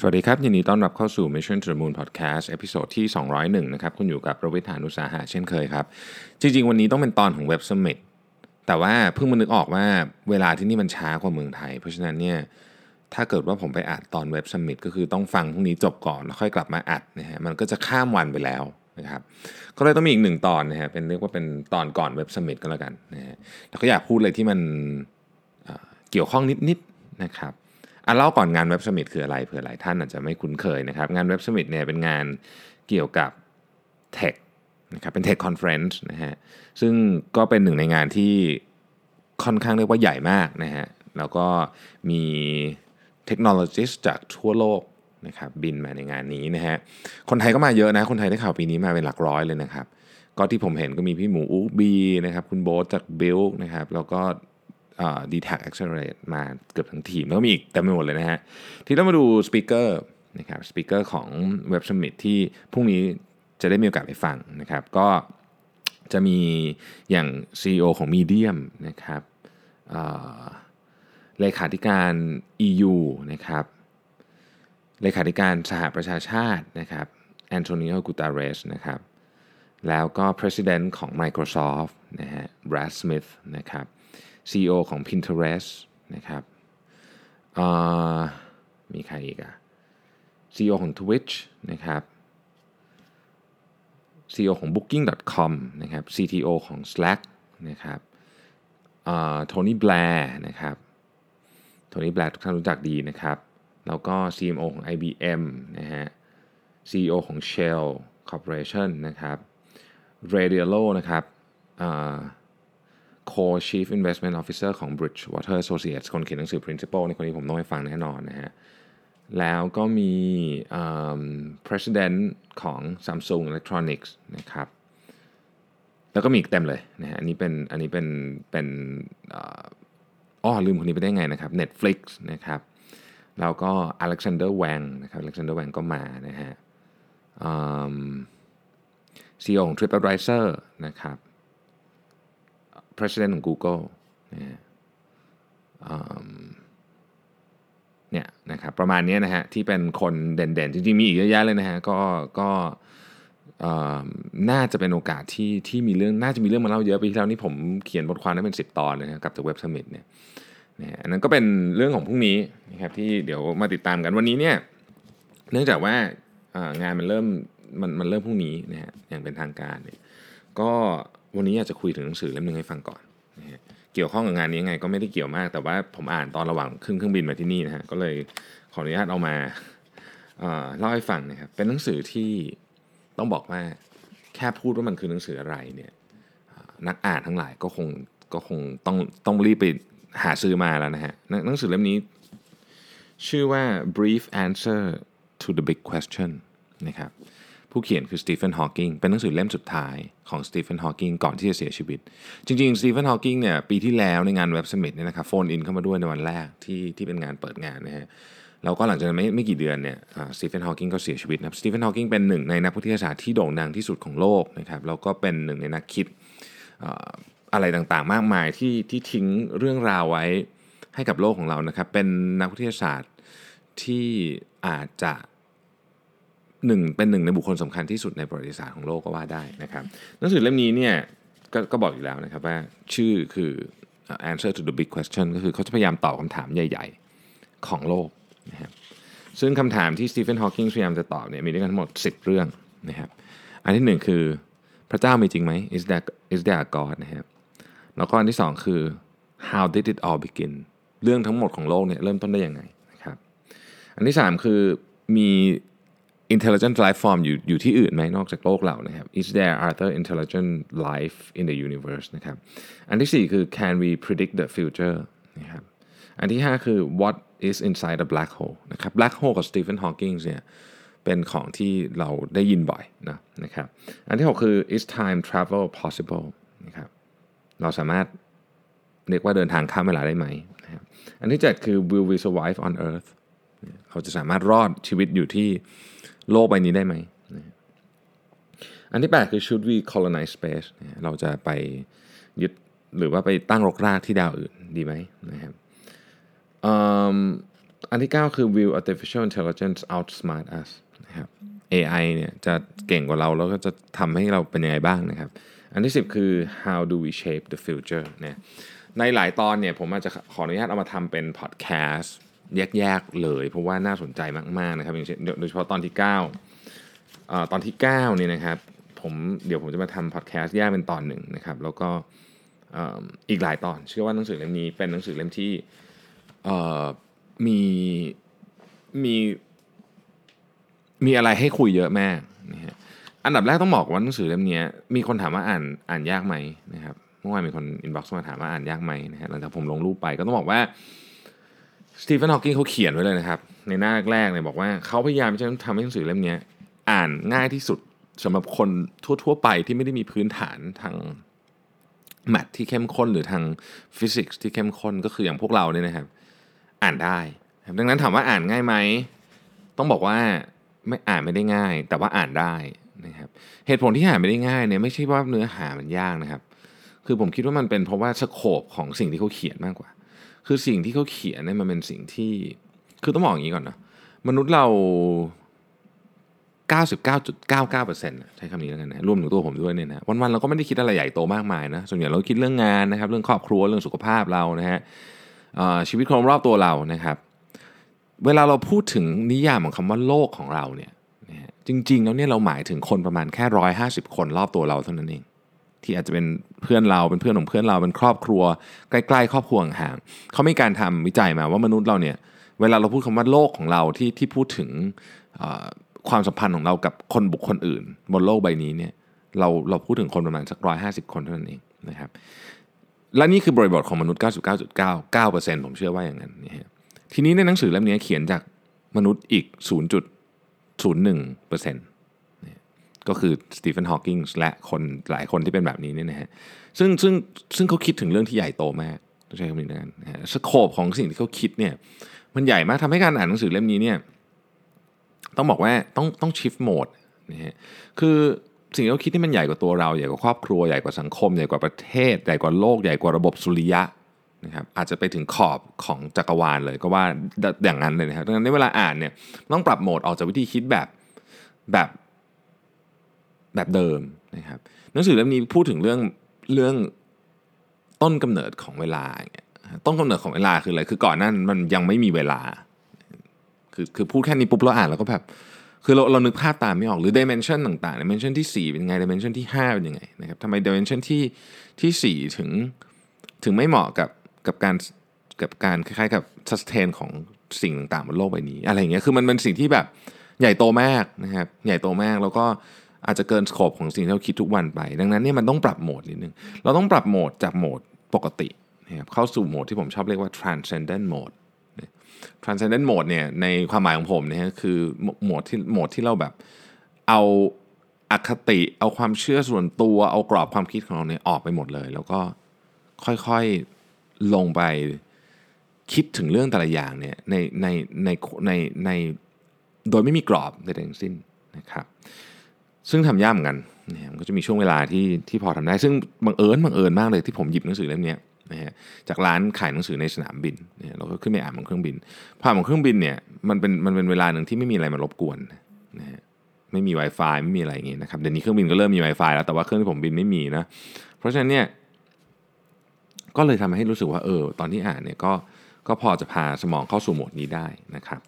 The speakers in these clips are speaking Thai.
สวัสดีครับ ยินดีต้อนรับเข้าสู่ Mission to the Moon Podcast episode ที่ 201 นะครับ คุณอยู่กับรวิศ หาญอุตสาหะเช่นเคยครับ จริง ๆ วันนี้ต้องเป็นตอนของ Web Summit แต่ว่าเพิ่งมานึกออกว่าเวลาที่นี่มันช้ากว่าเมืองไทย เพราะฉะนั้นเนี่ยถ้าเกิดว่าผมไปอัดตอน Web Summit ก็คือต้องฟังพรุ่งนี้จบก่อน แล้วค่อยกลับมาอัดนะฮะมันก็จะข้ามวันไปแล้วนะครับก็เลยต้องมีอีกหนึ่งตอนนะฮะเป็นเรียกว่าเป็นตอนก่อน Web Summit ก็แล้วกันนะฮะแล้วก็อยากพูดเรื่องที่มันเกี่ยวข้องนิดๆนะครับ อะเล่าก่อนงานเว็บสมิ t คืออะไรเผื่อหลายท่านอาจจะไม่คุ้นเคยนะครับ งานเว็บสมิ t เนี่ยเป็นงานเกี่ยวกับ tech นะครับเป็น tech conference นะฮะซึ่งก็เป็นหนึ่งในงานที่ค่อนข้างเรียกว่าใหญ่มากนะฮะแล้วก็มีเทคโนโลยีจากทั่วโลกนะครับบินมาในงานนี้นะฮะคนไทยก็มาเยอะนะ คนไทยได้ข่าวปีนี้มาเป็นหลักร้อยเลยนะครับ ก็ที่ผมเห็นก็มีพี่หมู Ookbeeนะครับคุณโบ๊ทจาก Builk นะครับแล้วก็ dtac accelerate มาเกือบทั้งทีม แล้วก็มีอีกเต็มไปหมดเลยนะฮะ ที่ต้องมาดูสปีกเกอร์นะครับสปีกเกอร์ของเว็บสมิ t ที่พรุ่งนี้จะได้มีโอกาสไปฟังนะครับ ก็จะมีอย่าง CEO ของ Medium นะครับเอ่อเลขาธิการ EU นะครับเลขาธิการสหประชาชาตินะครับแอนโทนิโอกูตาเรสนะครับแล้วก็ President ของ Microsoft นะฮะ Brad Smith นะครับ CEO ของ Pinterest นะครับมีใครอีกอะ CEO ของ Twitch นะครับ CEO ของ Booking.com นะครับ CTO ของ Slack นะครับโทนี่แบร์นะครับ โทนี่แบร์ทุกท่านรู้จักดีนะครับ แล้วก็ CMO ของ IBM นะฮะ CEO ของ Shell Corporation นะครับ Radiolo นะครับ Co-Chief Investment Officer ของ Bridgewater Associates คนเขียนหนังสือ Principle ในคนนี้ผมต้องไปฟังแน่นอนนะฮะ แล้วก็มี President ของ Samsung Electronics นะครับ แล้วก็มีอีกเต็มเลยนะฮะ อันนี้เป็น อันนี้เป็น เป็นอ่าอ้อลืมคนนี้ไปได้ไงนะครับ Netflix นะครับ แล้วก็ Alexander Wang นะครับ Alexander Wang ก็มานะฮะอืม CEO ของ TripAdvisor นะครับ President ของ Google นะเนี่ยนะครับประมาณนี้นะฮะที่เป็นคนเด่นๆ จริงๆ มีอีกเยอะแยะเลยนะฮะก็ก็น่าจะเป็นโอกาสที่ที่มีเรื่องน่าจะมีเรื่องมาเล่าเยอะไปที่แล้วนี่ผมเขียนบทความได้เป็น 10 ตอนเลยนะกับจากเว็บสมิ t เนี่ยนะฮะอันนั้นก็เป็นเรื่องของพรุ่งนี้นะครับที่เดี๋ยวมาติดตามกันวันนี้เนี่ยเนื่องจากว่างานมันเริ่มมันมันเริ่มพรุ่งนี้นะฮะอย่างเป็นทางการเนี่ยก็ วันนี้อยากจะคุยถึงหนังสือเล่มหนึ่งให้ฟังก่อนนะฮะเกี่ยวข้องกับงานนี้ยังไงก็ไม่ได้เกี่ยวมาก แต่ว่าผมอ่านตอนระหว่างขึ้นเครื่องบินมาที่นี่นะฮะก็เลยขออนุญาตเอามาเล่าให้ฟังนะครับเป็นหนังสือที่ต้องบอกว่าแค่พูดว่ามันคือหนังสืออะไรเนี่ยนักอ่านทั้งหลายก็คงก็คงต้องต้องรีบไปหาซื้อมาแล้วนะฮะหนังสือเล่มนี้ ชื่อว่า Brief Answer to the Big Question นะครับ ผู้เขียนคือสตีเฟนฮอว์กิงเป็นหนังสือเล่มสุดท้ายของสตีเฟนฮอว์กิงก่อนที่จะเสียชีวิต จริงๆสตีเฟนฮอว์กิงเนี่ยปีที่แล้วในงานเว็บสมิ t เนี่ยนะครับ phone in เข้ามาด้วยในวันแรกที่ที่เป็นงานเปิดงานนะฮะแล้วก็หลังจากนั้นไม่ไม่กี่เดือนเนี่ยสตีเฟนฮอว์กิงก็เสียชีวิตนะครับสตีเฟนฮอว์กิงเป็นหนึ่งในนักวิทยาศาสตร์ที่โด่งดังที่สุดของโลกนะครับแล้วก็เป็นหนึ่งในนักคิดเอ่ออะไรต่างๆ มากมายที่ที่ทิ้งเรื่องราวไว้ให้กับโลกของเรานะครับเป็นนักวิทยาศาสตร์ที่อาจจะ หนึ่งเป็นหนึ่งในบุคคลสำคัญที่สุดในประวัติศาสตร์ของโลกก็ว่าได้นะครับหนังสือเล่มนี้เนี่ยกก็บอกอยู่แล้วนะครับว่าชื่อคือ answer to the big question ก็คือเขาจะพยายามตอบคำถามใหญ่ ๆ ของโลกนะครับซึ่งคำถามที่สตีเฟนฮอว์กิงพยายามจะตอบเนี่ยมีด้วยกันทั้งหมด 10 เรื่องนะครับอันที่หนึ่งคือพระเจ้ามีจริงไหม is there is there a god นะครับแล้วก็อันที่สองคือ how did it all begin เรื่องทั้งหมดของโลกเนี่ยเริ่มต้นได้ยังไงนะครับอันที่สามคือมี intelligent life form อยู่อยู่ที่อื่นไหมนอกจากโลกเรานะครับ is there other intelligent life in the universe นะครับ อันที่สี่คือ can we predict the future นะครับ อันที่ห้าคือ what is inside a black hole นะครับ black hole กับ Stephen Hawking เนี่ยเป็นของที่เราได้ยินบ่อยนะนะครับ อันที่หกคือ is time travel possible นะครับเราสามารถเรียกว่าเดินทางข้ามเวลาได้ไหมนะครับอันที่เจ็ดคือ will we survive on earth เราจะสามารถรอดชีวิตอยู่ที่ โลกใบนี้ได้ไหม อันที่ 8 คือ should we colonize space เราจะไปยึดหรือว่าไปตั้งรกรากที่ดาวอื่นดีไหมนะครับอันที่ 9 คือ will artificial intelligence outsmart us นะครับ AI เนี่ยจะเก่งกว่าเราแล้วก็จะทำให้เราเป็นยังไงบ้างนะครับ อันที่ 10 คือ how do we shape the future เนี่ยในหลายตอนเนี่ยผมอาจจะขออนุญาตเอามาทำเป็นพอด แยกๆเลย เพราะว่าน่าสนใจมากๆนะครับอย่างเช่นโดยเฉพาะตอนที่9อ่าตอนที่9เนี่ยนะครับผมเดี๋ยวผมจะมาทำพอดแคสต์แยกเป็นตอนหนึ่งนะครับ แล้วก็อีกหลายตอน เชื่อว่าหนังสือเล่มนี้เป็นหนังสือเล่มที่มีมีมีอะไรให้คุยเยอะมากนะฮะอันดับแรกต้องบอกว่าหนังสือเล่มนี้มีคนถามว่าอ่านอ่านยากไหมนะครับเมื่อวานมีคน inbox มาถามว่าอ่านยากไหมนะฮะหลังจากผมลงรูปไปก็ต้องบอกว่า สตีเฟนฮอว์กิงเขาเขียนไว้เลยนะครับ ในหน้าแรกเนี่ยบอกว่าเขาพยายามจะทำให้หนังสือเล่มนี้อ่านง่ายที่สุดสำหรับคนทั่ว ๆ ไปที่ไม่ได้มีพื้นฐานทางแมทที่เข้มข้นหรือทางฟิสิกส์ที่เข้มข้นก็คืออย่างพวกเราเนี่ยนะครับ อ่านได้ดังนั้นถามว่าอ่านง่ายไหมต้องบอกว่าไม่อ่านไม่ได้ง่าย แต่ว่าอ่านได้นะครับเหตุผลที่อ่านไม่ได้ง่ายเนี่ยไม่ใช่ว่าเนื้อหามันยากนะครับ คือผมคิดว่ามันเป็นเพราะว่าสโคปของสิ่งที่เขาเขียนมากกว่า คือสิ่งที่เขาเขียนเนี่ยมันเป็นสิ่งที่ คือต้องบอกอย่างนี้ก่อนนะ มนุษย์เรา 99.99%ใช้คำนี้แล้วกันนะรวมถึงตัวผมด้วยเนี่ยนะวันๆเราก็ไม่ได้คิดอะไรใหญ่โตมากมายนะส่วนใหญ่เราคิดเรื่องงานนะครับ เรื่องครอบครัวเรื่องสุขภาพเรานะฮะชีวิตคนรอบตัวเรานะครับ เวลาเราพูดถึงนิยามของคำว่าโลกของเราเนี่ยจริงๆแล้วเนี่ยเราหมายถึงคนประมาณแค่ร้อยห้าสิบคนรอบตัวเราเท่านั้นเอง ที่อาจจะเป็นเพื่อนเราเป็นเพื่อนของเพื่อนเราเป็นครอบครัว ใกล้ๆครอบครัวห่างเขามีการทำวิจัยมาว่ามนุษย์เราเนี่ยเวลาเราพูดคำว่าโลกของเราที่ที่พูดถึงความสัมพันธ์ของเรากับคนบุคคลอื่น บนโลกใบนี้เนี่ยเราเราพูดถึงคนประมาณสักร้อยห้าสิบคนเท่านั้นเองนะครับและนี่คือบริบทของมนุษย์ 99.99%ผมเชื่อว่าอย่างนั้นนะฮะทีนี้ในหนังสือเล่มนี้เขียนจากมนุษย์อีก 0.01%นี่ย ก็คือสตีเฟนฮอว์กิงและคนหลายคนที่เป็นแบบนี้เนี่ยนะฮะซึ่งซึ่งซึ่งเขาคิดถึงเรื่องที่ใหญ่โตมากใช้คำนี้นะนะฮะสโคปของสิ่งที่เขาคิดเนี่ยมันใหญ่มากทำให้การอ่านหนังสือเล่มนี้เนี่ยต้องบอกว่าต้องต้องชิฟโหมดนะฮะคือสิ่งที่เขาคิดที่มันใหญ่กว่าตัวเราใหญ่กว่าครอบครัวใหญ่กว่าสังคมใหญ่กว่าประเทศใหญ่กว่าโลกใหญ่กว่าระบบสุริยะนะครับอาจจะไปถึงขอบของจักรวาลเลยก็ว่าอย่างนั้นเลยนะครับดังนั้นในเวลาอ่านเนี่ยต้องปรับโหมดออกจากวิธีคิดแบบแบบ แบบเดิมนะครับหนังสือเล่มนี้พูดถึงเรื่องเรื่องต้นกำเนิดของเวลาต้นกำเนิดของเวลาคืออะไรคือก่อนนั้นมันยังไม่มีเวลา คือคือพูดแค่นี้ปุ๊บเราอ่านแล้วก็แบบคือเราเรานึกภาพตามไม่ออกหรือ dimension ต่างๆ dimension ที่ 4 เป็นยังไง dimension ที่ 5 เป็นยังไงนะครับทำไม dimension ที่ที่4ถึงถึงไม่เหมาะกับกับการกับการคล้ายๆกับ sustain ของสิ่งต่างๆบนโลกใบนี้ อะไรอย่างเงี้ยคือมันเป็นสิ่งที่แบบใหญ่โตมากนะครับใหญ่โตมากแล้วก็ อาจจะเกินสโคปของสิ่งที่เราคิดทุกวันไป ดังนั้นเนี่ยมันต้องปรับโหมดนิดนึง เราต้องปรับโหมดจากโหมดปกตินะครับเข้าสู่โหมดที่ผมชอบเรียกว่า transcendent mode transcendent mode เนี่ยในความหมายของผมเนี่ยคือโหมดที่โหมดที่เราแบบเอาอคติเอาความเชื่อส่วนตัว เอากรอบความคิดของเราเนี่ยออกไปหมดเลย แล้วก็ค่อยๆลงไปคิดถึงเรื่องแต่ละอย่างเนี่ยในในในในในโดยไม่มีกรอบใดๆทั้งสิ้นนะครับ ซึ่งทำยากเหมือนกันนะมันก็จะมีช่วงเวลาที่ที่พอทำได้ ซึ่งบังเอิญบังเอิญมากเลยที่ผมหยิบหนังสือเล่มนี้นะฮะจากร้านขายหนังสือในสนามบินเนี่ยเราก็ขึ้นไปอ่านบนเครื่องบินพออ่านบนเครื่องบินเนี่ยมันเป็นมันเป็นเวลาหนึ่งที่ไม่มีอะไรมารบกวนนะฮะไม่มี Wi-Fi ไม่มีอะไรอย่างเงี้ยนะครับเดี๋ยวนี้เครื่องบินก็เริ่มมี Wi-Fi แล้วแต่ว่าเครื่องที่ผมบินไม่มีนะเพราะฉะนั้นเนี่ยก็เลยทำให้รู้สึกว่าเออตอนที่อ่านเนี่ยก็ก็พอจะพาสมองเข้าสู่โหมดนี้ได้นะครับ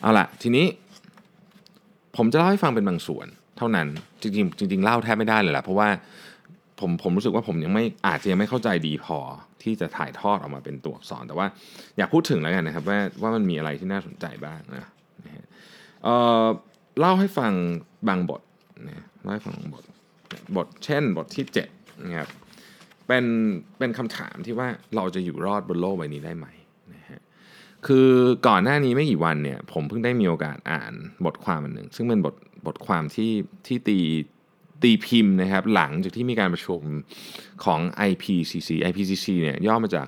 เอาล่ะทีนี้ผมจะเล่าให้ฟังเป็นบางส่วน ท่านั้นจริงจริงๆเล่าแทบไม่ได้เลยแหละเพราะว่าผมผมรู้สึกว่าผมยังไม่อาจจะยังไม่เข้าใจดีพอที่จะถ่ายทอดออกมาเป็นตัวอักษรแต่ว่าอยากพูดถึงแล้วกันนะครับว่าว่ามันมีอะไรที่น่าสนใจบ้างนะนะฮะเอ่อเล่าให้ฟังบางบทนะเล่าให้ฟังบางบทบทเช่นบทที่7นะครับเป็นเป็นคำถามที่ว่าเราจะอยู่รอดบนโลกใบนี้ได้ไหมนะฮะคือก่อนหน้านี้ไม่กี่วันเนี่ยผมเพิ่งได้มีโอกาสอ่านบทความอันหนึ่งซึ่งเป็นบท บทความที่ที่ตีตีพิมพ์นะครับหลังจากที่มีการประชุมของ IPCC IPCC เนี่ยย่อมาจาก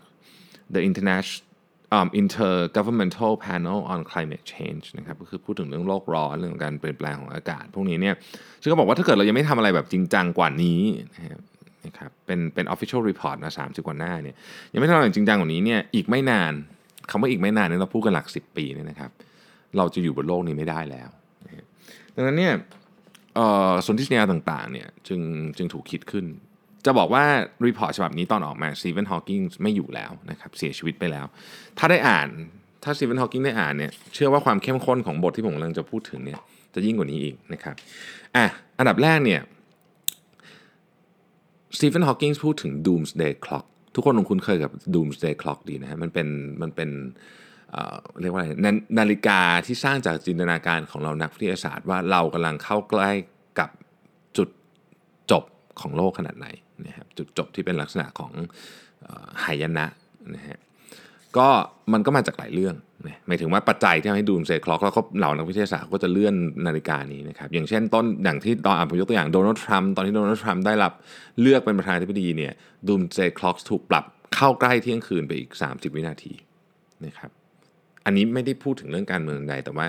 The International um, Intergovernmental Panel on Climate Change นะครับก็คือพูดถึงเรื่องโลกร้อนเรื่องของการเปลี่ยนแปลงของอากาศ พวกนี้เนี่ยซึ่งก็บอกว่าถ้าเกิดเรายังไม่ทำอะไรแบบจริงจังกว่านี้นะครับนะครับเป็นเป็น official report นะสามา30กว่าหน้าเนี่ยยังไม่ทำอะไรจริงจังกว่านี้เนี่ยอีกไม่นานคำว่าอีกไม่นานเนี่ยเราพูดกันหลัก 10 ปีเนี่ยนะครับ เราจะอยู่บนโลกนี้ไม่ได้แล้ว ดังนั้นเนี่ยสนธิสัญญาต่างๆเนี่ยจึงจึงถูกคิดขึ้น จะบอกว่า report ฉบับนี้ตอนออกมาสตีเฟนฮอว์กิงไม่อยู่แล้วนะครับเสียชีวิตไปแล้ว ถ้าได้อ่านถ้าสตีเฟนฮอว์กิงได้อ่านเนี่ยเชื่อว่าความเข้มข้นของบทที่ผมกำลังจะพูดถึงเนี่ยจะยิ่งกว่านี้อีกนะครับอะอันดับแรกเนี่ยสตีเฟนฮอว์กิงพูดถึง Doomsday Clock ทุกคนคงคุ้นเคยกับ Doomsday Clock ดีนะฮะมันเป็นมันเป็น เรียกว่าอะไรนานาฬิกาที่สร้างจากจินตนาการของเรานักวิทยาศาสตร์ว่าเรากำลังเข้าใกล้กับจุดจบของโลกขนาดไหนนะครับจุดจบที่เป็นลักษณะของอหายนะนะฮะก็มันก็มาจากหลายเรื่องนะหมายถึงว่าปัจจัยที่ทำให้ดูมเซคล็อกแล้วก็เหล่านักวิทยาศาสตร์ก็จะเลื่อนนาฬิกานี้นะครับอย่างเช่นต้นอย่างที่ตอนอ่านผมยกตัวอย่างโดนัลด์ทรัมป์ตอนที่โดนัลด์ทรัมป์ได้รับเลือกเป็นประธานาธิบดีเนี่ยดูมเซคล็อกถูกปรับเข้าใกล้เที่ยงคืนไปอีก 30 วินาทีนะครับ อันนี้ไม่ได้พูดถึงเรื่องการเมืองใด แต่ว่า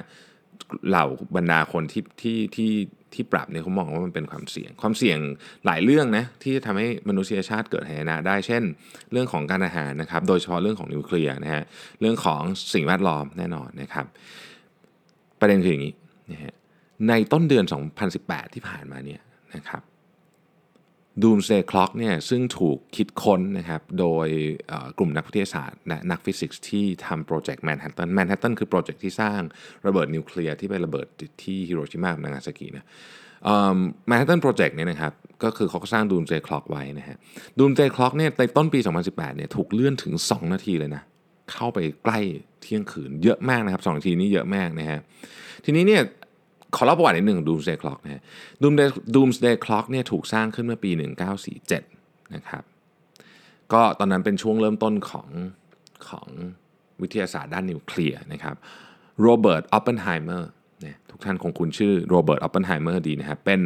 เหล่าบรรดาคนที่ที่ที่ที่ปรับเนี่ยเขามองว่ามันเป็นความเสี่ยง ความเสี่ยงหลายเรื่องนะที่จะทำให้มนุษยชาติเกิดหายนะได้ เช่น เรื่องของการทหารนะครับ โดยเฉพาะเรื่องของนิวเคลียร์นะฮะ เรื่องของสิ่งแวดล้อมแน่นอนนะครับ ประเด็นคืออย่างนี้นะฮะ ในต้นเดือน 2018 ที่ผ่านมาเนี่ยนะครับ Doomsday Clock เนี่ยซึ่งถูกคิดค้นนะครับโดยกลุ่มนักวิทยาศาสตร์และนักฟิสิกส์ที่ทำ project แมนฮัตตันแมนฮัตตันคือ project ที่สร้างระเบิดนิวเคลียร์ที่ไประเบิดที่ฮิโรชิมากับนางาซากินะ Manhattan Project เนี่ยนะครับก็คือเขาก็สร้าง Doomsday Clock ไว้นะฮะ Doomsday Clock เนี่ยในต้นปี 2018เนี่ยถูกเลื่อนถึง 2 นาทีเลยนะเข้าไปใกล้เที่ยงคืนเยอะมากนะครับ2นาทีนี้เยอะมากนะฮะทีนี้เนี่ย ขอเล่าประวัตินิดหนึ่ง Doomsday Clock นะฮะ Doomsday Doomsday Clock เนี่ยถูกสร้างขึ้นเมื่อปี 1947 นะครับ ก็ตอนนั้นเป็นช่วงเริ่มต้นของของวิทยาศาสตร์ด้านนิวเคลียร์นะครับโรเบิร์ตออปเปนไฮเมอร์เนี่ยทุกท่านคงคุ้นชื่อโรเบิร์ตออปเปนไฮเมอร์ดีนะครับเป็น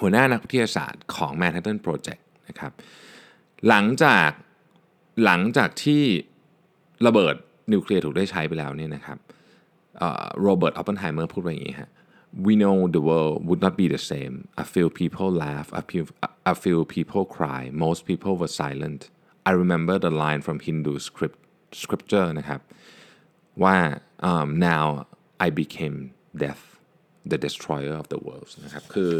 หัวหน้านักวิทยาศาสตร์ของ Manhattan Project นะครับหลังจากหลังจากที่ระเบิดนิวเคลียร์ถูกได้ใช้ไปแล้วเนี่ยนะครับโรเบิร์ตออปเปนไฮเมอร์พูดไว้อย่างนี้ฮะ We know the world would not be the same. A few people laugh, a few, a few people cry. Most people were silent. I remember the line from Hindu script, scripture นะครับ ว่า um, now I became death the destroyer of the world นะครับคือ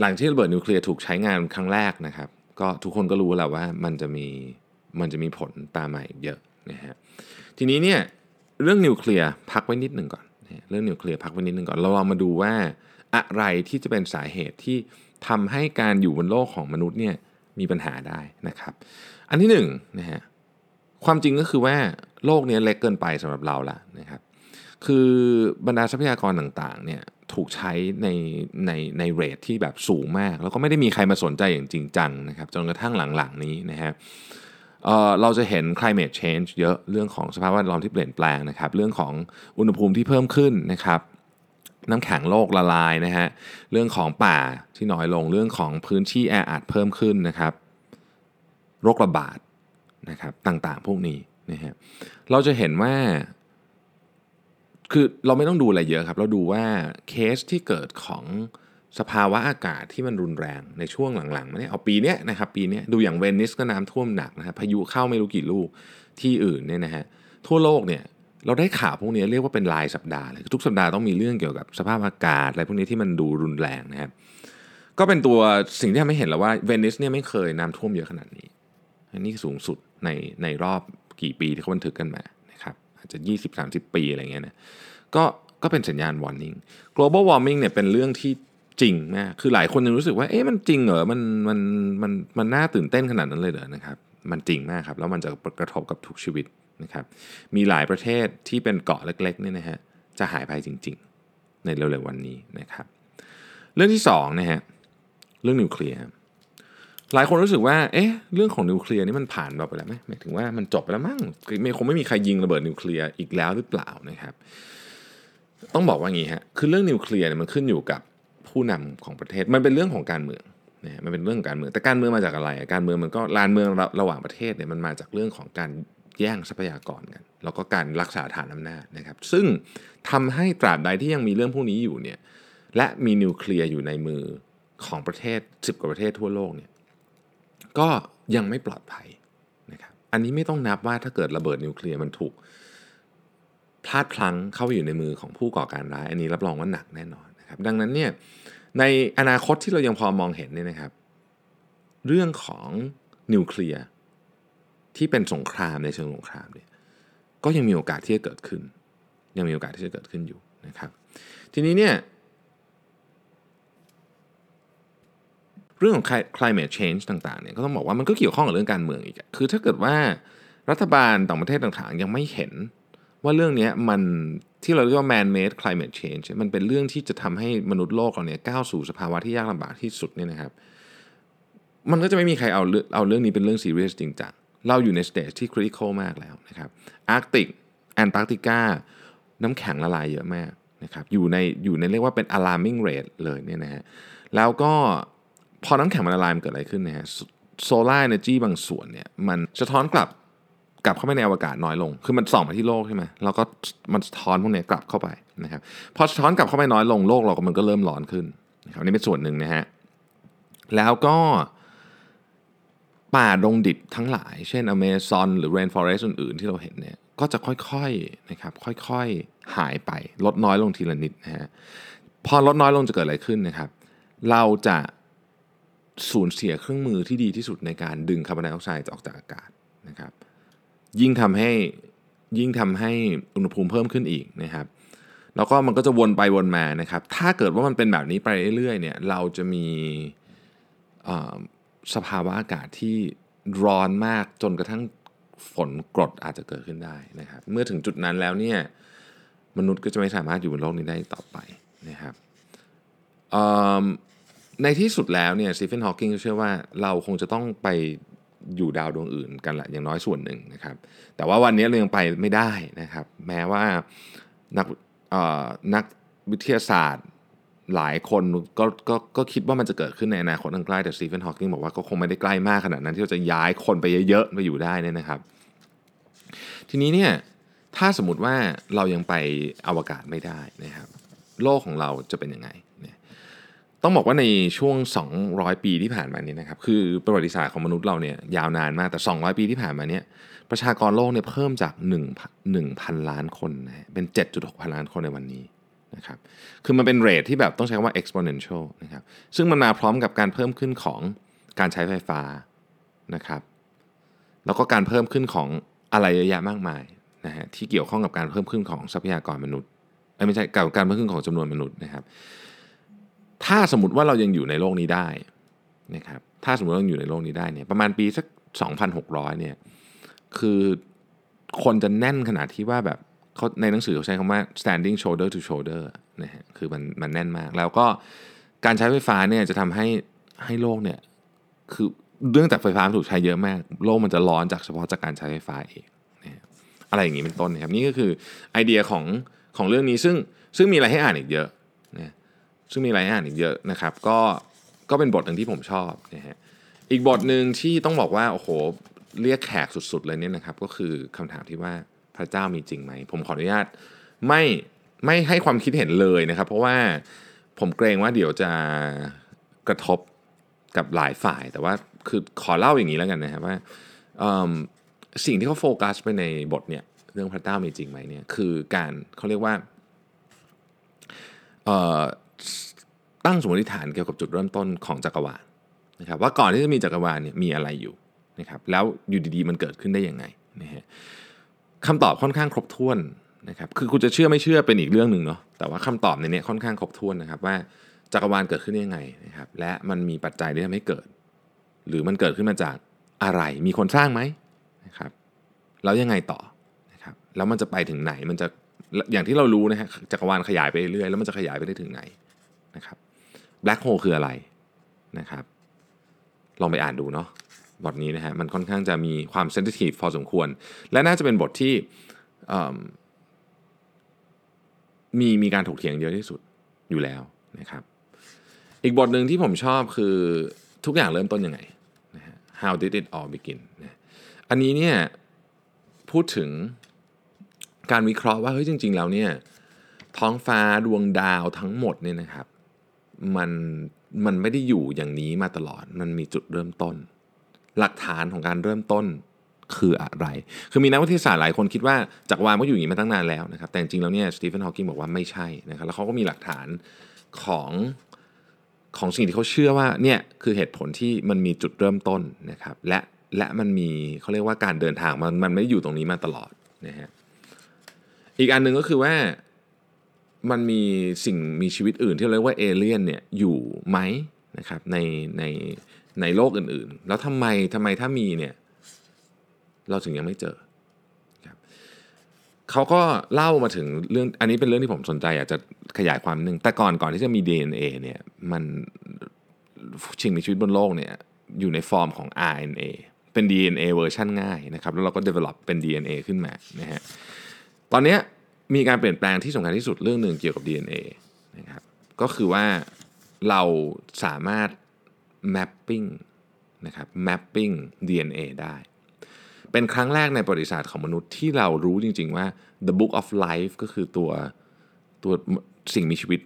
หลังที่ระเบิดนิวเคลียร์ถูกใช้งานครั้งแรกนะครับ ก็ทุกคนก็รู้แล้วว่ามันจะมีมันจะมีผลตามมาอีกเยอะนะฮะทีนี้เนี่ย เรื่องนิวเคลียร์พักไว้นิดหนึ่งก่อนนะ เรื่องนิวเคลียร์พักไว้นิดหนึ่งก่อนเราลองมาดูว่าอะไรที่จะเป็นสาเหตุที่ทำให้การอยู่บนโลกของมนุษย์เนี่ยมีปัญหาได้นะครับ อันที่หนึ่งนะฮะความจริงก็คือว่าโลกนี้เล็กเกินไปสำหรับเราละนะครับคือบรรดาทรัพยากรต่างๆเนี่ยถูกใช้ในในในเรทที่แบบสูงมาก แล้วก็ไม่ได้มีใครมาสนใจอย่างจริงจังนะครับจนกระทั่งหลังๆนี้นะฮะ เราจะเห็น climate change เยอะเรื่องของสภาพแวดล้อมที่เปลี่ยนแปลงนะครับ เรื่องของอุณหภูมิที่เพิ่มขึ้นนะครับน้ำแข็งโลกละลายนะฮะเรื่องของป่าที่น้อยลงเรื่องของพื้นที่แออัดเพิ่มขึ้นนะครับโรคระบาดนะครับต่างๆ พวกนี้นะฮะเราจะเห็นว่าคือเราไม่ต้องดูอะไรเยอะครับ เราดูว่าเคสที่เกิดของ สภาวะอากาศที่มันรุนแรงในช่วงหลังๆมาเนี่ยเอาปีเนี้ยนะครับปีเนี้ยดูอย่างเวนิสก็น้ำท่วมหนักนะครับพายุเข้าไม่รู้กี่ลูกที่อื่นเนี่ยนะฮะทั่วโลกเนี่ยเราได้ข่าวพวกนี้เรียกว่าเป็นรายสัปดาห์เลยทุกสัปดาห์ต้องมีเรื่องเกี่ยวกับสภาพอากาศอะไรพวกนี้ที่มันดูรุนแรงนะครับก็เป็นตัวสิ่งที่ทำให้เห็นแล้วว่าเวนิสเนี่ยไม่เคยน้ำท่วมเยอะขนาดนี้ อันนี้สูงสุดในในรอบกี่ปีที่เขาบันทึกกันมานะครับอาจจะ 20-30 ปีอะไรเงี้ยนะก็ก็เป็นสัญญาณ warning global warming เนี่ยเป็นเรื่องที่ จริงมากคือหลายคนยังรู้สึกว่าเอ๊ะมันจริงเหรอมันมันมันมันน่าตื่นเต้นขนาดนั้นเลยเหรอนะครับ มันจริงมากครับ แล้วมันจะกระทบกับทุกชีวิตนะครับ มีหลายประเทศที่เป็นเกาะเล็กๆเนี่ยนะฮะจะหายไปจริง ๆ ในเร็วๆวันนี้นะครับ เรื่องที่สองนะฮะเรื่องนิวเคลียร์หลายคนรู้สึกว่า เอ๊ะ เรื่องของนิวเคลียร์นี่มันผ่านไปแล้วไหมหมายถึงว่ามันจบไปแล้วมั้งไม่คงไม่มีใครยิงระเบิดนิวเคลียร์อีกแล้วหรือเปล่านะครับ ต้องบอกว่างี้ฮะ คือเรื่องนิวเคลียร์เนี่ยมันขึ้นอยู่กับ ผู้นำของประเทศ มันเป็นเรื่องของการเมืองนะมันเป็นเรื่องการเมืองแต่การเมืองมาจากอะไร การเมืองมันก็ลานเมืองระระหว่างประเทศเนี่ยมันมาจากเรื่องของการแย่งทรัพยากรกัน แล้วก็การรักษาฐานอำนาจนะครับ ซึ่งทำให้ตราบใดที่ยังมีเรื่องพวกนี้อยู่เนี่ยและมีนิวเคลียร์อยู่ในมือของประเทศ10กว่าประเทศทั่วโลกเนี่ยก็ยังไม่ปลอดภัยนะครับอันนี้ไม่ต้องนับว่าถ้าเกิดระเบิดนิวเคลียร์มันถูกพลาดพลั้งเข้าไปอยู่ในมือของผู้ก่อการร้าย อันนี้รับรองว่าหนักแน่นอน นะครับดังนั้นเนี่ยในอนาคตที่เรายังพอมองเห็นเนี่ยนะครับ เรื่องของนิวเคลียร์ที่เป็นสงครามในเชิงสงครามเนี่ยก็ยังมีโอกาสที่จะเกิดขึ้น ยังมีโอกาสที่จะเกิดขึ้นอยู่นะครับ ทีนี้เนี่ยเรื่องของ climate change ต่างๆเนี่ยก็ต้องบอกว่ามันก็เกี่ยวข้องกับเรื่องการเมืองอีก คือถ้าเกิดว่ารัฐบาลต่างประเทศต่างๆ ยังไม่เห็น ว่าเรื่องนี้มันที่เราเรียกว่า man made climate change มันเป็นเรื่องที่จะทำให้มนุษย์โลกเราเนี่ยก้าวสู่สภาวะที่ยากลำบากที่สุดเนี่ยนะครับ มันก็จะไม่มีใครเอาเอาเรื่องนี้เป็นเรื่องซีเรียสจริงจังเราอยู่ใน stage ที่ critical มากแล้วนะครับอาร์กติกแอนตาร์กติกาน้ำแข็งละลายเยอะมากนะครับอยู่ในอยู่ในเรียกว่าเป็น alarming rate เลยเนี่ยนะฮะแล้วก็พอน้ำแข็งมันละลายมันเกิดอะไรขึ้นนะฮะ solar energy บางส่วนเนี่ยมันสะท้อนกลับ กลับเข้าไปในอวกาศน้อยลง คือมันส่องมาที่โลกใช่ไหมแล้วก็มันสะท้อนพวกนี้กลับเข้าไปนะครับพอสะท้อนกลับเข้าไปน้อยลงโลกเราก็มันก็เริ่มร้อนขึ้นนะครับนี่เป็นส่วนหนึ่งนะฮะแล้วก็ป่าดงดิบทั้งหลาย เช่นอเมซอนหรือเรนฟอเรสต์อื่นๆ ที่เราเห็นเนี่ยก็จะค่อยๆนะครับค่อยๆหายไปลดน้อยลงทีละนิดนะฮะพอลดน้อยลงจะเกิดอะไรขึ้นนะครับ เราจะสูญเสียเครื่องมือที่ดีที่สุดในการดึงคาร์บอนไดออกไซด์ออกจากอากาศนะครับ ยิ่งทำให้ยิ่งทำให้อุณหภูมิเพิ่มขึ้นอีกนะครับ แล้วก็มันก็จะวนไปวนมานะครับ ถ้าเกิดว่ามันเป็นแบบนี้ไปเรื่อยๆเนี่ยเราจะมีสภาวะอากาศที่ร้อนมากจนกระทั่งฝนกรดอาจจะเกิดขึ้นได้นะครับ เมื่อถึงจุดนั้นแล้วเนี่ยมนุษย์ก็จะไม่สามารถอยู่บนโลกนี้ได้ต่อไปนะครับในที่สุดแล้วเนี่ยซีเฟนฮอว์กิงเชื่อว่าเราคงจะต้องไป อยู่ดาวดวงอื่นกันแหละอย่างน้อยส่วนหนึ่งนะครับ แต่ว่าวันนี้เรายังไปไม่ได้นะครับ แม้ว่านักนักวิทยาศาสตร์หลายคนก็ก็ก็คิดว่ามันจะเกิดขึ้นในอนาคตอันใกล้แต่สตีเฟนฮอว์กิงบอกว่าก็คงไม่ได้ใกล้มากขนาดนั้นที่เราจะย้ายคนไปเยอะๆไปอยู่ได้นี่นะครับ ทีนี้เนี่ยถ้าสมมติว่าเรายังไปอวกาศไม่ได้นะครับ โลกของเราจะเป็นยังไง ต้องบอกว่าในช่วง 200 ปีที่ผ่านมานี้นะครับคือประวัติศาสตร์ของมนุษย์เราเนี่ยยาวนานมากแต่ 200 ปีที่ผ่านมาเนี่ยประชากรโลกเนี่ยเพิ่มจาก1 1,000 ล้านคนนะเป็น 7.6 พันล้านคนในวันนี้นะครับคือมันเป็นเรทที่แบบต้องใช้คำว่า exponential นะครับซึ่งมันมาพร้อมกับการเพิ่มขึ้นของการใช้ไฟฟ้านะครับแล้วก็การเพิ่มขึ้นของอะไรเยอะแยะมากมายนะฮะที่เกี่ยวข้องกับการเพิ่มขึ้นของทรัพยากรมนุษย์ไม่ใช่กับการเพิ่มขึ้นของจำนวนมนุษย์นะครับ ถ้าสมมติว่าเรายังอยู่ในโลกนี้ได้นะครับถ้าสมมติเราอยู่ในโลกนี้ได้เนี่ยประมาณปีสัก 2,600เนี่ยคือคนจะแน่นขนาดที่ว่าแบบเขาในหนังสือเขาใช้คำว่า standing shoulder to shoulder นะฮะคือมันมันแน่นมาก แล้วก็การใช้ไฟฟ้าเนี่ยจะทำให้ให้โลกเนี่ยคือเรื่องจากไฟฟ้าถูกใช้เยอะมาก โลกมันจะร้อนจากเฉพาะจากการใช้ไฟฟ้าเองนะอะไรอย่างนี้เป็นต้นนะครับนี่ก็คือไอเดียของของเรื่องนี้ซึ่งซึ่งมีอะไรให้อ่านอีกเยอะ ซึ่งมีอะไรให้อ่านอีกเยอะนะครับ ก็ก็เป็นบทหนึ่งที่ผมชอบนะฮะอีกบทหนึ่งที่ต้องบอกว่าโอ้โหเรียกแขกสุดๆเลยเนี่ยนะครับ ก็คือคำถามที่ว่าพระเจ้ามีจริงไหม ผมขออนุญาตไม่ไม่ให้ความคิดเห็นเลยนะครับ เพราะว่าผมเกรงว่าเดี๋ยวจะกระทบกับหลายฝ่าย แต่ว่าคือขอเล่าอย่างนี้แล้วกันนะครับว่าสิ่งที่เขาโฟกัสไปในบทเนี่ยเรื่องพระเจ้ามีจริงไหมเนี่ยคือการเขาเรียกว่า ตั้งสมมติฐานเกี่ยวกับจุดเริ่มต้นของจักรวาลนะครับว่าก่อนที่จะมีจักรวาลเนี่ยมีอะไรอยู่นะครับแล้วอยู่ดีๆมันเกิดขึ้นได้ยังไงนะฮะคำตอบค่อนข้างครบถ้วนนะครับคือคุณจะเชื่อไม่เชื่อเป็นอีกเรื่องหนึ่งเนาะแต่ว่าคำตอบในนี้ค่อนข้างครบถ้วนนะครับว่าจักรวาลเกิดขึ้นยังไงนะครับและมันมีปัจจัยที่ทำให้เกิด หรือมันเกิดขึ้นมาจากอะไรมีคนสร้างไหมนะครับแล้วยังไงต่อนะครับแล้วมันจะไปถึงไหนมันจะอย่างที่เรารู้นะฮะจักรวาลขยายไปเรื่อยแล้วมันจะขยายไปได้ถึงไหน นะครับแบล็คโฮลคืออะไรนะครับลองไปอ่านดูเนาะบทนี้นะฮะมันค่อนข้างจะมีความเซนซิทีฟพอสมควร และน่าจะเป็นบทที่มีมีการถกเถียงเยอะที่สุดอยู่แล้วนะครับอีกบทหนึ่งที่ผมชอบคือทุกอย่างเริ่มต้นยังไงนะฮะ How did it all begin นะอันนี้เนี่ยพูดถึงการวิเคราะห์ว่าเฮ้ยจริง ๆ แล้วเนี่ยท้องฟ้าดวงดาวทั้งหมดเนี่ยนะครับ มันมันไม่ได้อยู่อย่างนี้มาตลอด มันมีจุดเริ่มต้น หลักฐานของการเริ่มต้นคืออะไร คือมีนักวิทยาศาสตร์หลายคนคิดว่าจักรวาลก็อยู่อย่างนี้มาตั้งนานแล้วนะครับ แต่จริงๆแล้วเนี่ยสตีเฟนฮอว์กิงบอกว่าไม่ใช่นะครับ แล้วเขาก็มีหลักฐานของของสิ่งที่เขาเชื่อว่าเนี่ยคือเหตุผลที่มันมีจุดเริ่มต้นนะครับ และและมันมีเขาเรียกว่าการเดินทางมันมันไม่ได้อยู่ตรงนี้มาตลอดนะฮะ อีกอันหนึ่งก็คือว่า มันมีสิ่งมีชีวิตอื่นที่เรียกว่าเอเลี่ยนเนี่ยอยู่ไหมนะครับในในในโลกอื่นๆ แล้วทำไมทำไมถ้ามีเนี่ยเราถึงยังไม่เจอครับเขาก็เล่ามาถึงเรื่องอันนี้เป็นเรื่องที่ผมสนใจอยากจะขยายความนึง แต่ก่อนก่อนที่จะมี DNA เนี่ยมันสิ่งมีชีวิตบนโลกเนี่ยอยู่ในฟอร์มของ RNA เป็น DNA เวอร์ชันง่ายนะครับ แล้วเราก็ develop เป็น DNA ขึ้นมานะฮะตอนนี้ มีการเปลี่ยนแปลงที่สำคัญที่สุดเรื่องหนึ่งเกี่ยวกับ DNA นะครับก็คือว่าเราสามารถ mapping นะครับ mapping DNA ได้ เป็นครั้งแรกในประวัติศาสตร์ของมนุษย์ที่เรารู้จริง ๆ ว่า the book of life ก็คือตัวตัวสิ่งมีชีวิต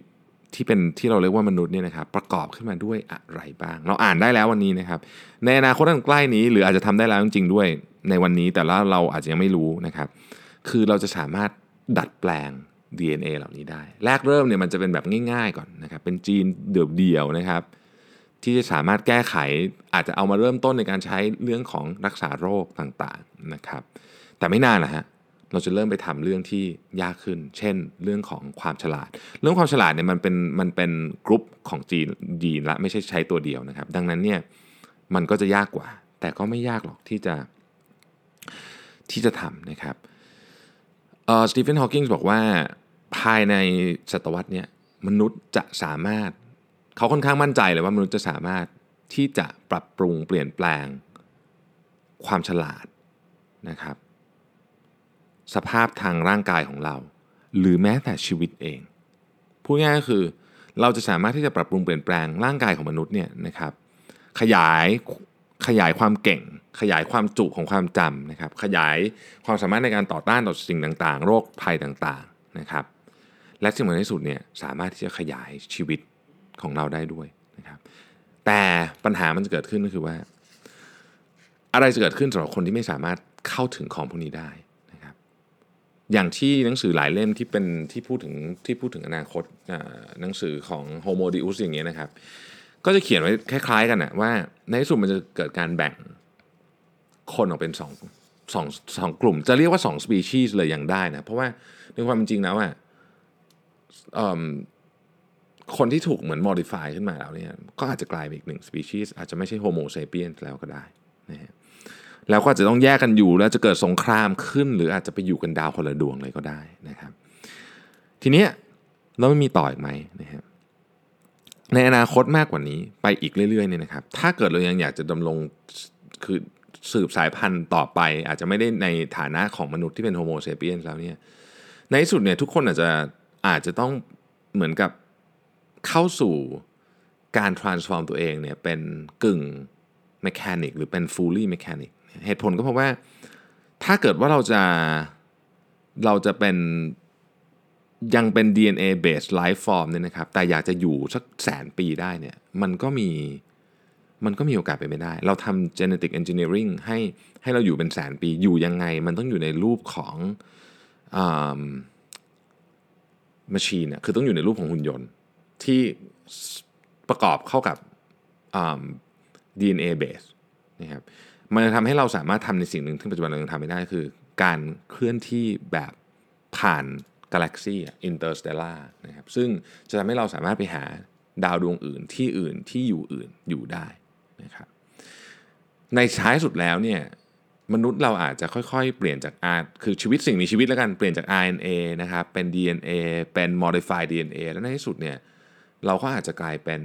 ที่เป็นที่เราเรียกว่ามนุษย์เนี่ยนะครับประกอบขึ้นมาด้วยอะไรบ้าง เราอ่านได้แล้ววันนี้นะครับ ในอนาคตอันใกล้นี้ หรืออาจจะทำได้แล้วจริงๆด้วยในวันนี้แต่ละเราอาจจะยังไม่รู้นะครับ คือเราจะสามารถ ดัดแปลง DNA เหล่านี้ได้ แรกเริ่มเนี่ยมันจะเป็นแบบง่ายๆก่อนนะครับ เป็นจีนเดี่ยวๆนะครับ ที่จะสามารถแก้ไขอาจจะเอามาเริ่มต้นในการใช้เรื่องของรักษาโรคต่างๆนะครับ แต่ไม่นานนะฮะเราจะเริ่มไปทำเรื่องที่ยากขึ้น เช่น เรื่องของความฉลาด เรื่องความฉลาดเนี่ยมันเป็นมันเป็นกรุ๊ปของจีนยีนละไม่ใช่ใช้ตัวเดียวนะครับ ดังนั้นเนี่ยมันก็จะยากกว่า แต่ก็ไม่ยากหรอกที่จะที่จะทำนะครับ สตีเฟนฮอว์กิงส์บอกว่าภายในศตวรรษเนี่ยมนุษย์จะสามารถ เขาค่อนข้างมั่นใจเลยว่ามนุษย์จะสามารถที่จะปรับปรุงเปลี่ยนแปลง ความฉลาดนะครับ สภาพทางร่างกายของเรา หรือแม้แต่ชีวิตเองพูดง่ายก็คือเราจะสามารถที่จะปรับปรุงเปลี่ยนแปลงร่างกายของมนุษย์เนี่ยนะครับขยาย ขยายความเก่ง ขยายความจุของความจำนะครับ ขยายความสามารถในการต่อต้านต่อสิ่งต่างๆ โรคภัยต่างๆนะครับ และสิ่งสำคัญที่สุดเนี่ยสามารถที่จะขยายชีวิตของเราได้ด้วยนะครับ แต่ปัญหามันจะเกิดขึ้นก็คือว่า อะไรจะเกิดขึ้นสำหรับคนที่ไม่สามารถเข้าถึงของพวกนี้ได้นะครับ อย่างที่หนังสือหลายเล่มที่เป็นที่พูดถึงที่พูดถึงอนาคตหนังสือของ Homo Deus อย่างเงี้ยนะครับ ก็จะเขียนไว้คล้าย ๆ กันนะว่าในที่สุดมันจะเกิดการแบ่งคนออกเป็นสองสองสองกลุ่ม จะเรียกว่า2 species เลยยังได้นะ เพราะว่าในความเป็นจริงแล้วอะคนที่ถูกเหมือน modify ขึ้นมาแล้วเนี่ยก็อาจจะกลายเป็นอีกหนึ่ง species อาจจะไม่ใช่ homo sapiens แล้วก็ได้นะฮะแล้วก็จจะต้องแยกกันอยู่แล้วจะเกิดสงครามขึ้น หรืออาจจะไปอยู่กันดาวคนละดวงเลยก็ได้นะครับ ทีเนี้ยเราไม่มีต่ออีกไหมนะครับ ในอนาคตมากกว่านี้ไปอีกเรื่อยๆเนี่ยนะครับ ถ้าเกิดเรายังอยากจะดำรงคือสืบสายพันธุ์ต่อไป อาจจะไม่ได้ในฐานะของมนุษย์ที่เป็นโฮโมเซเปียนแล้วเนี่ยในที่สุดเนี่ยทุกคนอาจจะอาจจะต้องเหมือนกับเข้าสู่การ transform ตัวเองเนี่ยเป็นกึ่ง mechanic หรือเป็น fully mechanic เหตุผลก็เพราะว่าถ้าเกิดว่าเราจะเราจะเป็น ยังเป็น DNA based life form เนี่ยนะครับ แต่อยากจะอยู่สักแสนปีได้เนี่ย มันก็มี มันก็มีโอกาสไปไม่ได้ เราทำ genetic engineering ให้ให้เราอยู่เป็นแสนปี อยู่ยังไง มันต้องอยู่ในรูปของมชชีนคือต้องอยู่ในรูปของหุ่นยนต์ ที่ประกอบเข้ากับ DNA base นะครับ มันจะทำให้เราสามารถทำในสิ่งหนึ่งที่ปัจจุบันเรายังทำไม่ได้คือ การเคลื่อนที่แบบผ่าน กาแล็กซี่ interstellar นะครับซึ่งจะทำให้เราสามารถไปหาดาวดวงอื่นที่อื่นที่อยู่อื่นอยู่ได้นะครับในท้ายสุดแล้วเนี่ยมนุษย์เราอาจจะค่อยๆ เปลี่ยนจาก R คือชีวิตสิ่งมีชีวิตแล้วกันเปลี่ยนจาก RNA นะครับเป็น DNA เป็น modified DNA แล้วในที่สุดเนี่ยเราก็อาจจะกลายเป็น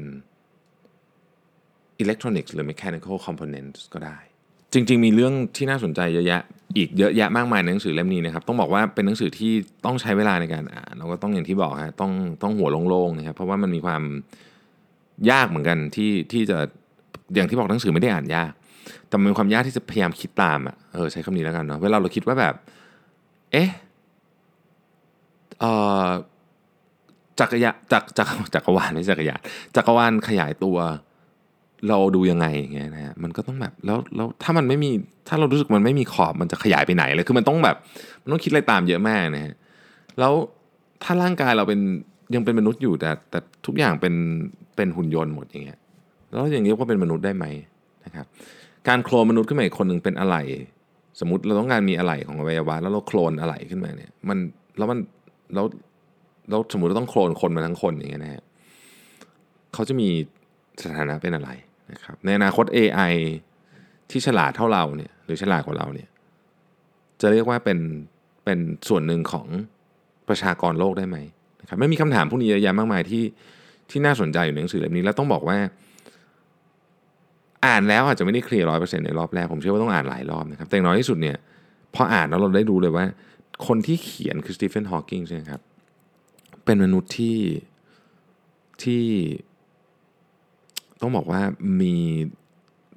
electronics หรือ mechanical components ก็ได้ จริง ๆ มีเรื่องที่น่าสนใจเยอะแยะอีกเยอะแยะมากมายในหนังสือเล่มนี้นะครับต้องบอกว่าเป็นหนังสือที่ต้องใช้เวลาในการอ่านแล้วก็ต้องอย่างที่บอกฮะต้องต้องหัวโล่งๆนะครับเพราะว่ามันมีความยากเหมือนกันที่ที่จะอย่างที่บอกหนังสือไม่ได้อ่านยาก แต่มันมีความยากที่จะพยายามคิดตามอะเออใช้คำนี้แล้วกันเนาะเวลาเราคิดว่าแบบ เอ๊ะเอ่อจักรยานจักจักจักรวาลไม่จักรยานจักรวาลขยายตัว เราดูยังไงอย่างเงี้ยนะฮะมันก็ต้องแบบแล้วแล้วถ้ามันไม่มีถ้าเรารู้สึกมันไม่มีขอบมันจะขยายไปไหนเลยคือมันต้องแบบมันต้องคิดอะไรตามเยอะมากนะฮะแล้วถ้าร่างกายเราเป็นยังเป็นมนุษย์อยู่แต่ แต่ทุกอย่างเป็นเป็นหุ่นยนต์หมดอย่างเงี้ยแล้วอย่างนี้ว่าเป็นมนุษย์ได้ไหมนะครับ การโคลนมนุษย์ขึ้นมาอีกคนหนึ่งเป็นอะไร สมมติเราต้องการมีอะไรของอวัยวะแล้วเราโคลนอะไรขึ้นมาเนี่ยมันแล้วมันแล้วแล้วสมมติเราต้องโคลนคนมาทั้งคนอย่างเงี้ยนะฮะเขาจะมีสถานะเป็นอะไร นะครับในอนาคต AI ที่ฉลาดเท่าเราเนี่ยหรือฉลาดกว่าเราเนี่ยจะเรียกว่าเป็นเป็นส่วนหนึ่งของประชากรโลกได้ไหมนะครับไม่มีคำถามพวกนี้เยอะแยะมากมายที่ที่น่าสนใจอยู่ในหนังสือเล่มนี้แล้วต้องบอกว่า อ่านแล้วอาจจะไม่ได้เคลียร์ร้อยเปอร์เซ็นต์ในรอบแรกผมเชื่อว่าต้องอ่านหลายรอบนะครับแต่น้อยที่สุดเนี่ยพออ่านแล้วเราได้รู้เลยว่า คนที่เขียนคือสตีเฟนฮอว์กิงใช่ไหมครับเป็นมนุษย์ที่ที่ ต้องบอกว่ามี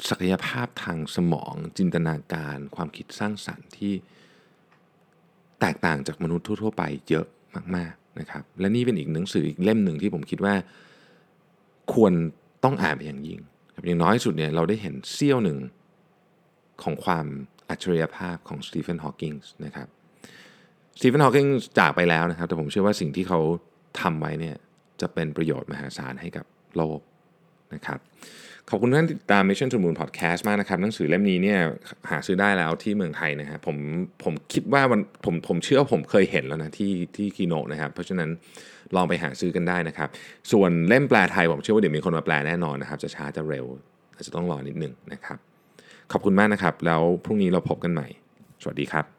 ศักยภาพทางสมองจินตนาการความคิดสร้างสรรค์ที่แตกต่างจากมนุษย์ทั่ว ๆ ไปเยอะมากๆนะครับ และนี่เป็นอีกหนังสืออีกเล่มหนึ่งที่ผมคิดว่าควรต้องอ่านเป็นอย่างยิ่งอย่างน้อยสุดเนี่ยเราได้เห็นเสี้ยวหนึ่งของความอัจฉริยภาพของสตีเฟนฮอว์กิงส์นะครับสตีเฟนฮอว์กิงส์จากไปแล้วนะครับ แต่ผมเชื่อว่าสิ่งที่เขาทำไว้เนี่ยจะเป็นประโยชน์มหาศาลให้กับโลก นะครับขอบคุณท่านติดตาม Mission to Moon Podcast มากนะครับหนังสือเล่มนี้เนี่ยหาซื้อได้แล้วที่เมืองไทยนะฮะผมผมคิดว่ามันผมผมเชื่อว่าผมเคยเห็นแล้วนะที่ที่คิโนะนะครับ เพราะฉะนั้นลองไปหาซื้อกันได้นะครับ ส่วนเล่มแปลไทยผมเชื่อว่าเดี๋ยวมีคนมาแปลแน่นอนนะครับ จะช้าจะเร็วอาจจะต้องรอนิดนึงนะครับ ขอบคุณมากนะครับ แล้วพรุ่งนี้เราพบกันใหม่ สวัสดีครับ